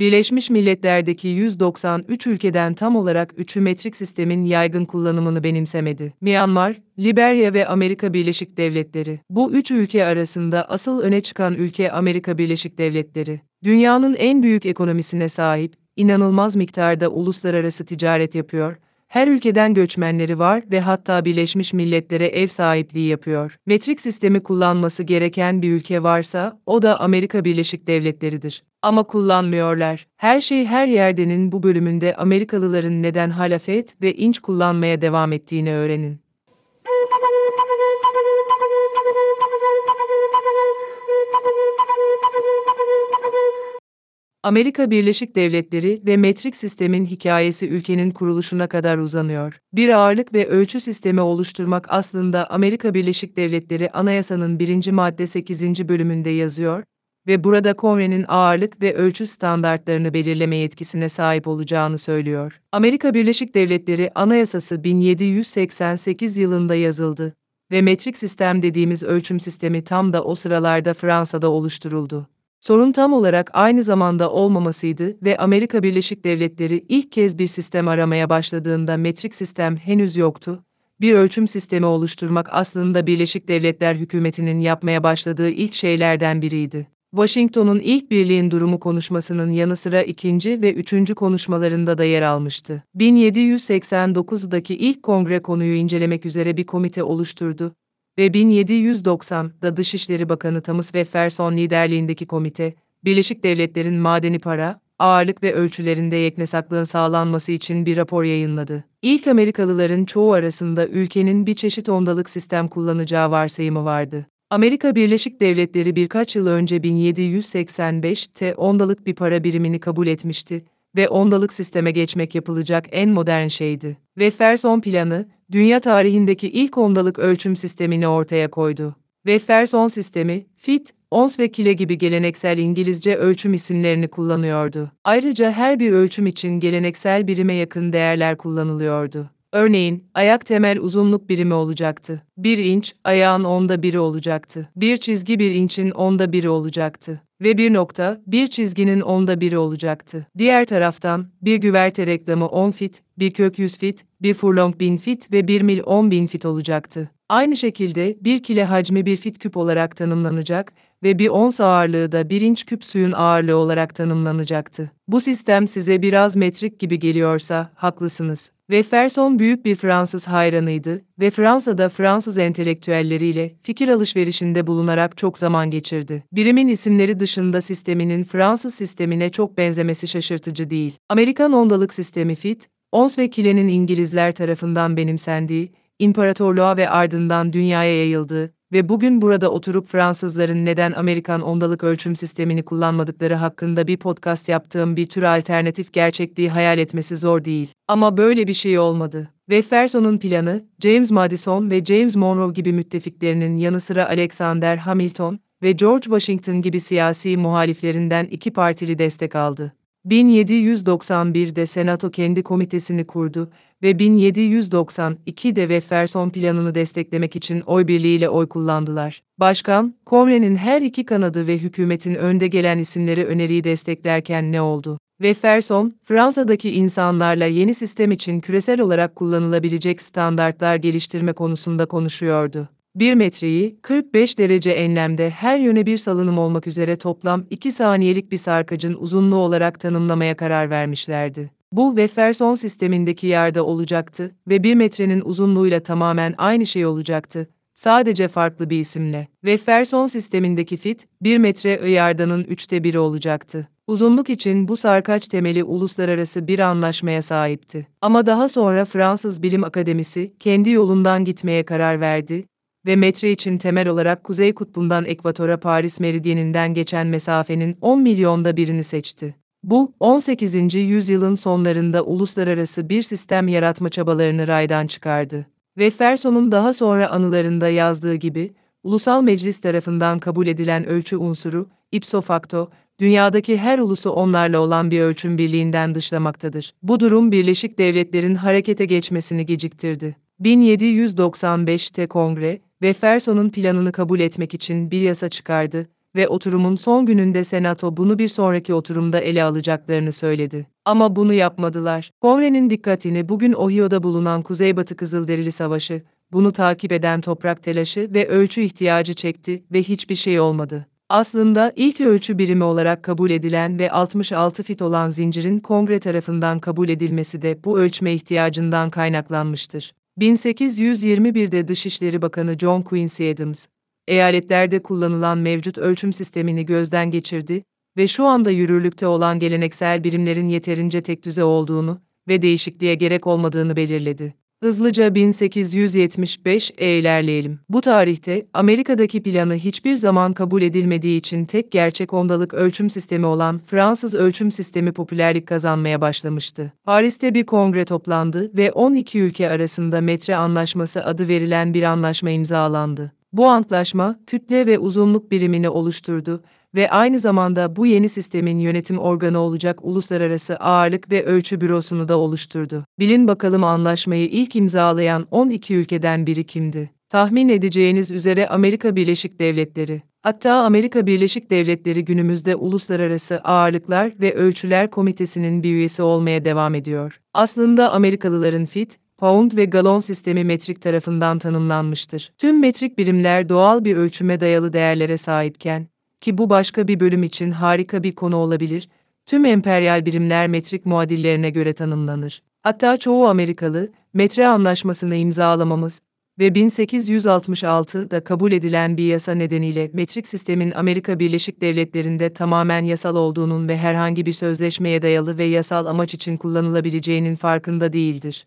Birleşmiş Milletler'deki 193 ülkeden tam olarak 3'ü metrik sistemin yaygın kullanımını benimsemedi. Myanmar, Liberya ve Amerika Birleşik Devletleri. Bu üç ülke arasında asıl öne çıkan ülke Amerika Birleşik Devletleri. Dünyanın en büyük ekonomisine sahip, inanılmaz miktarda uluslararası ticaret yapıyor her ülkeden göçmenleri var ve hatta Birleşmiş Milletler'e ev sahipliği yapıyor. Metrik sistemi kullanması gereken bir ülke varsa o da Amerika Birleşik Devletleri'dir. Ama kullanmıyorlar. Her şey her yerdenin bu bölümünde Amerikalıların neden halafet ve inç kullanmaya devam ettiğini öğrenin. Amerika Birleşik Devletleri ve metrik sistemin hikayesi ülkenin kuruluşuna kadar uzanıyor. Bir ağırlık ve ölçü sistemi oluşturmak aslında Amerika Birleşik Devletleri Anayasa'nın 1. madde 8. bölümünde yazıyor ve burada kongrenin ağırlık ve ölçü standartlarını belirleme yetkisine sahip olacağını söylüyor. Amerika Birleşik Devletleri Anayasası 1788 yılında yazıldı ve metrik sistem dediğimiz ölçüm sistemi tam da o sıralarda Fransa'da oluşturuldu. Sorun tam olarak aynı zamanda olmamasıydı ve Amerika Birleşik Devletleri ilk kez bir sistem aramaya başladığında metrik sistem henüz yoktu. Bir ölçüm sistemi oluşturmak aslında Birleşik Devletler hükümetinin yapmaya başladığı ilk şeylerden biriydi. Washington'un ilk birliğin durumu konuşmasının yanı sıra ikinci ve üçüncü konuşmalarında da yer almıştı. 1789'daki ilk kongre konuyu incelemek üzere bir komite oluşturdu ve 1790'da Dışişleri Bakanı Thomas Jefferson liderliğindeki komite, Birleşik Devletler'in madeni para, ağırlık ve ölçülerinde yeknesaklığın sağlanması için bir rapor yayınladı. İlk Amerikalıların çoğu arasında ülkenin bir çeşit ondalık sistem kullanacağı varsayımı vardı. Amerika Birleşik Devletleri birkaç yıl önce 1785'te ondalık bir para birimini kabul etmişti ve ondalık sisteme geçmek yapılacak en modern şeydi. Jefferson planı, dünya tarihindeki ilk ondalık ölçüm sistemini ortaya koydu. Jefferson sistemi, fit, ons ve kile gibi geleneksel İngilizce ölçüm isimlerini kullanıyordu. Ayrıca her bir ölçüm için geleneksel birime yakın değerler kullanılıyordu. Örneğin, ayak temel uzunluk birimi olacaktı. Bir inç, ayağın onda biri olacaktı. Bir çizgi bir inçin onda biri olacaktı ve bir nokta, bir çizginin onda biri olacaktı. Diğer taraftan, bir güverte reklamı 10 fit, bir kök 100 fit, bir furlong 1000 fit ve bir mil 10 bin fit olacaktı. Aynı şekilde bir kile hacmi bir fit küp olarak tanımlanacak ve bir ons ağırlığı da bir inç küp suyun ağırlığı olarak tanımlanacaktı. Bu sistem size biraz metrik gibi geliyorsa, haklısınız. Ve Ferson büyük bir Fransız hayranıydı ve Fransa'da Fransız entelektüelleriyle fikir alışverişinde bulunarak çok zaman geçirdi. Birimin isimleri dışında sisteminin Fransız sistemine çok benzemesi şaşırtıcı değil. Amerikan ondalık sistemi FIT, Ons ve Kile'nin İngilizler tarafından benimsendiği, imparatorluğa ve ardından dünyaya yayıldığı ve bugün burada oturup Fransızların neden Amerikan ondalık ölçüm sistemini kullanmadıkları hakkında bir podcast yaptığım bir tür alternatif gerçekliği hayal etmesi zor değil. Ama böyle bir şey olmadı. Ve Ferson'un planı, James Madison ve James Monroe gibi müttefiklerinin yanı sıra Alexander Hamilton ve George Washington gibi siyasi muhaliflerinden iki partili destek aldı. 1791'de Senato kendi komitesini kurdu ve 1792'de Jefferson planını desteklemek için oy birliğiyle oy kullandılar. Başkan, kongrenin her iki kanadı ve hükümetin önde gelen isimleri öneriyi desteklerken ne oldu? Jefferson, Fransa'daki insanlarla yeni sistem için küresel olarak kullanılabilecek standartlar geliştirme konusunda konuşuyordu. 1 metreyi 45 derece enlemde her yöne bir salınım olmak üzere toplam 2 saniyelik bir sarkacın uzunluğu olarak tanımlamaya karar vermişlerdi. Bu Jefferson sistemindeki yerde olacaktı ve 1 metrenin uzunluğuyla tamamen aynı şey olacaktı. Sadece farklı bir isimle. Jefferson sistemindeki fit, 1 metre yardanın üçte biri olacaktı. Uzunluk için bu sarkaç temeli uluslararası bir anlaşmaya sahipti. Ama daha sonra Fransız Bilim Akademisi kendi yolundan gitmeye karar verdi ve metre için temel olarak Kuzey Kutbu'ndan Ekvator'a Paris meridyeninden geçen mesafenin 10 milyonda birini seçti. Bu, 18. yüzyılın sonlarında uluslararası bir sistem yaratma çabalarını raydan çıkardı. Ve Ferson'un daha sonra anılarında yazdığı gibi, ulusal meclis tarafından kabul edilen ölçü unsuru, ipso facto, dünyadaki her ulusu onlarla olan bir ölçüm birliğinden dışlamaktadır. Bu durum Birleşik Devletler'in harekete geçmesini geciktirdi. 1795'te Kongre, Jefferson'un planını kabul etmek için bir yasa çıkardı ve oturumun son gününde Senato bunu bir sonraki oturumda ele alacaklarını söyledi. Ama bunu yapmadılar. Kongrenin dikkatini bugün Ohio'da bulunan Kuzeybatı Kızılderili Savaşı, bunu takip eden toprak telaşı ve ölçü ihtiyacı çekti ve hiçbir şey olmadı. Aslında ilk ölçü birimi olarak kabul edilen ve 66 fit olan zincirin kongre tarafından kabul edilmesi de bu ölçme ihtiyacından kaynaklanmıştır. 1821'de Dışişleri Bakanı John Quincy Adams, eyaletlerde kullanılan mevcut ölçüm sistemini gözden geçirdi ve şu anda yürürlükte olan geleneksel birimlerin yeterince tekdüze olduğunu ve değişikliğe gerek olmadığını belirledi. Hızlıca 1875'e ilerleyelim. Bu tarihte Amerika'daki planı hiçbir zaman kabul edilmediği için tek gerçek ondalık ölçüm sistemi olan Fransız ölçüm sistemi popülerlik kazanmaya başlamıştı. Paris'te bir kongre toplandı ve 12 ülke arasında metre anlaşması adı verilen bir anlaşma imzalandı. Bu antlaşma, kütle ve uzunluk birimini oluşturdu ve aynı zamanda bu yeni sistemin yönetim organı olacak Uluslararası Ağırlık ve Ölçü Bürosunu da oluşturdu. Bilin bakalım anlaşmayı ilk imzalayan 12 ülkeden biri kimdi? Tahmin edeceğiniz üzere Amerika Birleşik Devletleri. Hatta Amerika Birleşik Devletleri günümüzde Uluslararası Ağırlıklar ve Ölçüler Komitesi'nin bir üyesi olmaya devam ediyor. Aslında Amerikalıların FIT, pound ve galon sistemi metrik tarafından tanımlanmıştır. Tüm metrik birimler doğal bir ölçüme dayalı değerlere sahipken, ki bu başka bir bölüm için harika bir konu olabilir, tüm emperyal birimler metrik muadillerine göre tanımlanır. Hatta çoğu Amerikalı, metre anlaşmasını imzalamamız ve 1866'da kabul edilen bir yasa nedeniyle metrik sistemin Amerika Birleşik Devletleri'nde tamamen yasal olduğunun ve herhangi bir sözleşmeye dayalı ve yasal amaç için kullanılabileceğinin farkında değildir.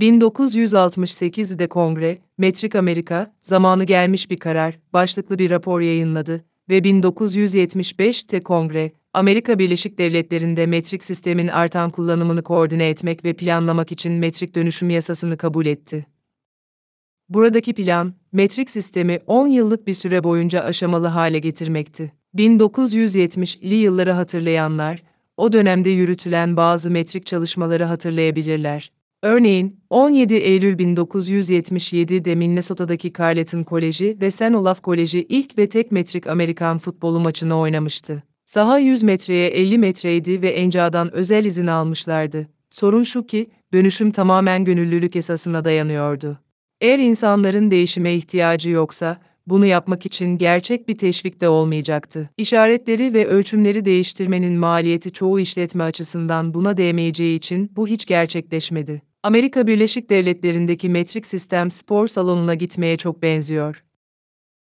1968'de Kongre, Metrik Amerika, zamanı gelmiş bir karar, başlıklı bir rapor yayınladı ve 1975'te Kongre, Amerika Birleşik Devletleri'nde metrik sistemin artan kullanımını koordine etmek ve planlamak için metrik dönüşüm yasasını kabul etti. Buradaki plan, metrik sistemi 10 yıllık bir süre boyunca aşamalı hale getirmekti. 1970'li yılları hatırlayanlar, o dönemde yürütülen bazı metrik çalışmaları hatırlayabilirler. Örneğin, 17 Eylül 1977'de Minnesota'daki Carleton Koleji ve St. Olaf Koleji ilk ve tek metrik Amerikan futbolu maçını oynamıştı. Saha 100 metreye 50 metreydi ve Enca'dan özel izin almışlardı. Sorun şu ki, dönüşüm tamamen gönüllülük esasına dayanıyordu. Eğer insanların değişime ihtiyacı yoksa, bunu yapmak için gerçek bir teşvik de olmayacaktı. İşaretleri ve ölçümleri değiştirmenin maliyeti çoğu işletme açısından buna değmeyeceği için bu hiç gerçekleşmedi. Amerika Birleşik Devletleri'ndeki metrik sistem spor salonuna gitmeye çok benziyor.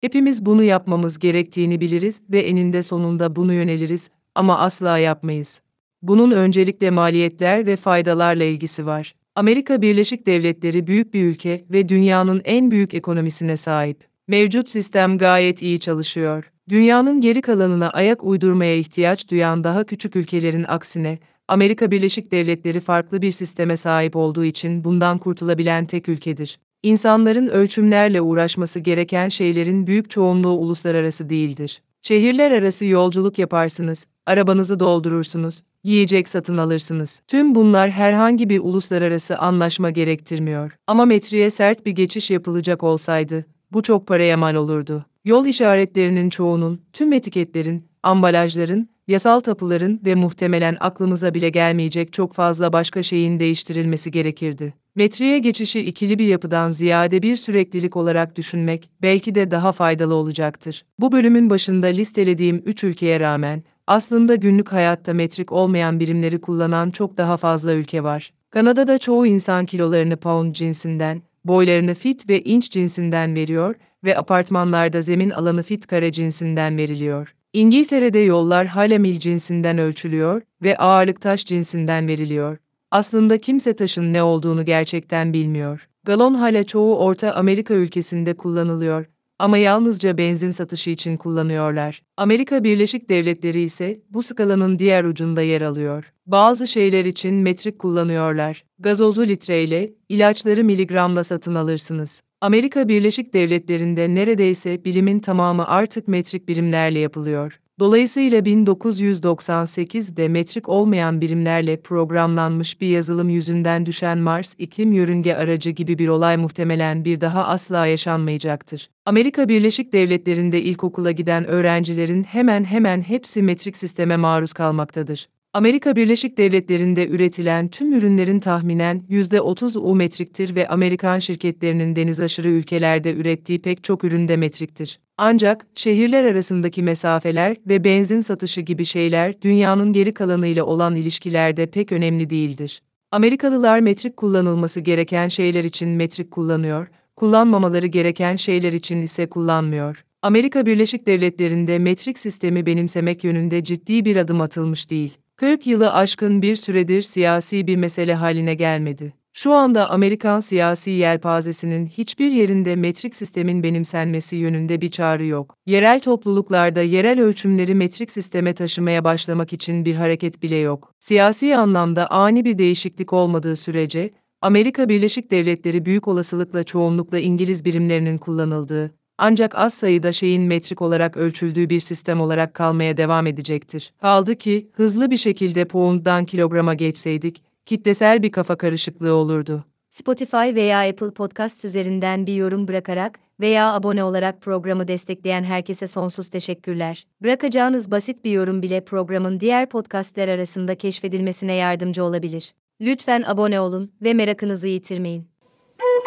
Hepimiz bunu yapmamız gerektiğini biliriz ve eninde sonunda bunu yöneliriz ama asla yapmayız. Bunun öncelikle maliyetler ve faydalarla ilgisi var. Amerika Birleşik Devletleri büyük bir ülke ve dünyanın en büyük ekonomisine sahip. Mevcut sistem gayet iyi çalışıyor. Dünyanın geri kalanına ayak uydurmaya ihtiyaç duyan daha küçük ülkelerin aksine, Amerika Birleşik Devletleri farklı bir sisteme sahip olduğu için bundan kurtulabilen tek ülkedir. İnsanların ölçümlerle uğraşması gereken şeylerin büyük çoğunluğu uluslararası değildir. Şehirler arası yolculuk yaparsınız, arabanızı doldurursunuz, yiyecek satın alırsınız. Tüm bunlar herhangi bir uluslararası anlaşma gerektirmiyor. Ama metriye sert bir geçiş yapılacak olsaydı, bu çok paraya mal olurdu. Yol işaretlerinin çoğunun, tüm etiketlerin, ambalajların, yasal tapuların ve muhtemelen aklımıza bile gelmeyecek çok fazla başka şeyin değiştirilmesi gerekirdi. Metriye geçişi ikili bir yapıdan ziyade bir süreklilik olarak düşünmek belki de daha faydalı olacaktır. Bu bölümün başında listelediğim üç ülkeye rağmen aslında günlük hayatta metrik olmayan birimleri kullanan çok daha fazla ülke var. Kanada'da çoğu insan kilolarını pound cinsinden, boylarını fit ve inç cinsinden veriyor ve apartmanlarda zemin alanı fit kare cinsinden veriliyor. İngiltere'de yollar hala mil cinsinden ölçülüyor ve ağırlık taş cinsinden veriliyor. Aslında kimse taşın ne olduğunu gerçekten bilmiyor. Galon hala çoğu Orta Amerika ülkesinde kullanılıyor ama yalnızca benzin satışı için kullanıyorlar. Amerika Birleşik Devletleri ise bu skalanın diğer ucunda yer alıyor. Bazı şeyler için metrik kullanıyorlar. Gazozu litreyle, ilaçları miligramla satın alırsınız. Amerika Birleşik Devletleri'nde neredeyse bilimin tamamı artık metrik birimlerle yapılıyor. Dolayısıyla 1998'de metrik olmayan birimlerle programlanmış bir yazılım yüzünden düşen Mars iklim yörünge aracı gibi bir olay muhtemelen bir daha asla yaşanmayacaktır. Amerika Birleşik Devletleri'nde ilkokula giden öğrencilerin hemen hemen hepsi metrik sisteme maruz kalmaktadır. Amerika Birleşik Devletleri'nde üretilen tüm ürünlerin tahminen %30'u metriktir ve Amerikan şirketlerinin deniz aşırı ülkelerde ürettiği pek çok ürün de metriktir. Ancak şehirler arasındaki mesafeler ve benzin satışı gibi şeyler dünyanın geri kalanıyla olan ilişkilerde pek önemli değildir. Amerikalılar metrik kullanılması gereken şeyler için metrik kullanıyor, kullanmamaları gereken şeyler için ise kullanmıyor. Amerika Birleşik Devletleri'nde metrik sistemi benimsemek yönünde ciddi bir adım atılmış değil. 40 yılı aşkın bir süredir siyasi bir mesele haline gelmedi. Şu anda Amerikan siyasi yelpazesinin hiçbir yerinde metrik sistemin benimsenmesi yönünde bir çağrı yok. Yerel topluluklarda yerel ölçümleri metrik sisteme taşımaya başlamak için bir hareket bile yok. Siyasi anlamda ani bir değişiklik olmadığı sürece, Amerika Birleşik Devletleri büyük olasılıkla çoğunlukla İngiliz birimlerinin kullanıldığı, ancak az sayıda şeyin metrik olarak ölçüldüğü bir sistem olarak kalmaya devam edecektir. Kaldı ki, hızlı bir şekilde pound'dan kilograma geçseydik, kitlesel bir kafa karışıklığı olurdu. Spotify veya Apple Podcast üzerinden bir yorum bırakarak veya abone olarak programı destekleyen herkese sonsuz teşekkürler. Bırakacağınız basit bir yorum bile programın diğer podcastler arasında keşfedilmesine yardımcı olabilir. Lütfen abone olun ve merakınızı yitirmeyin.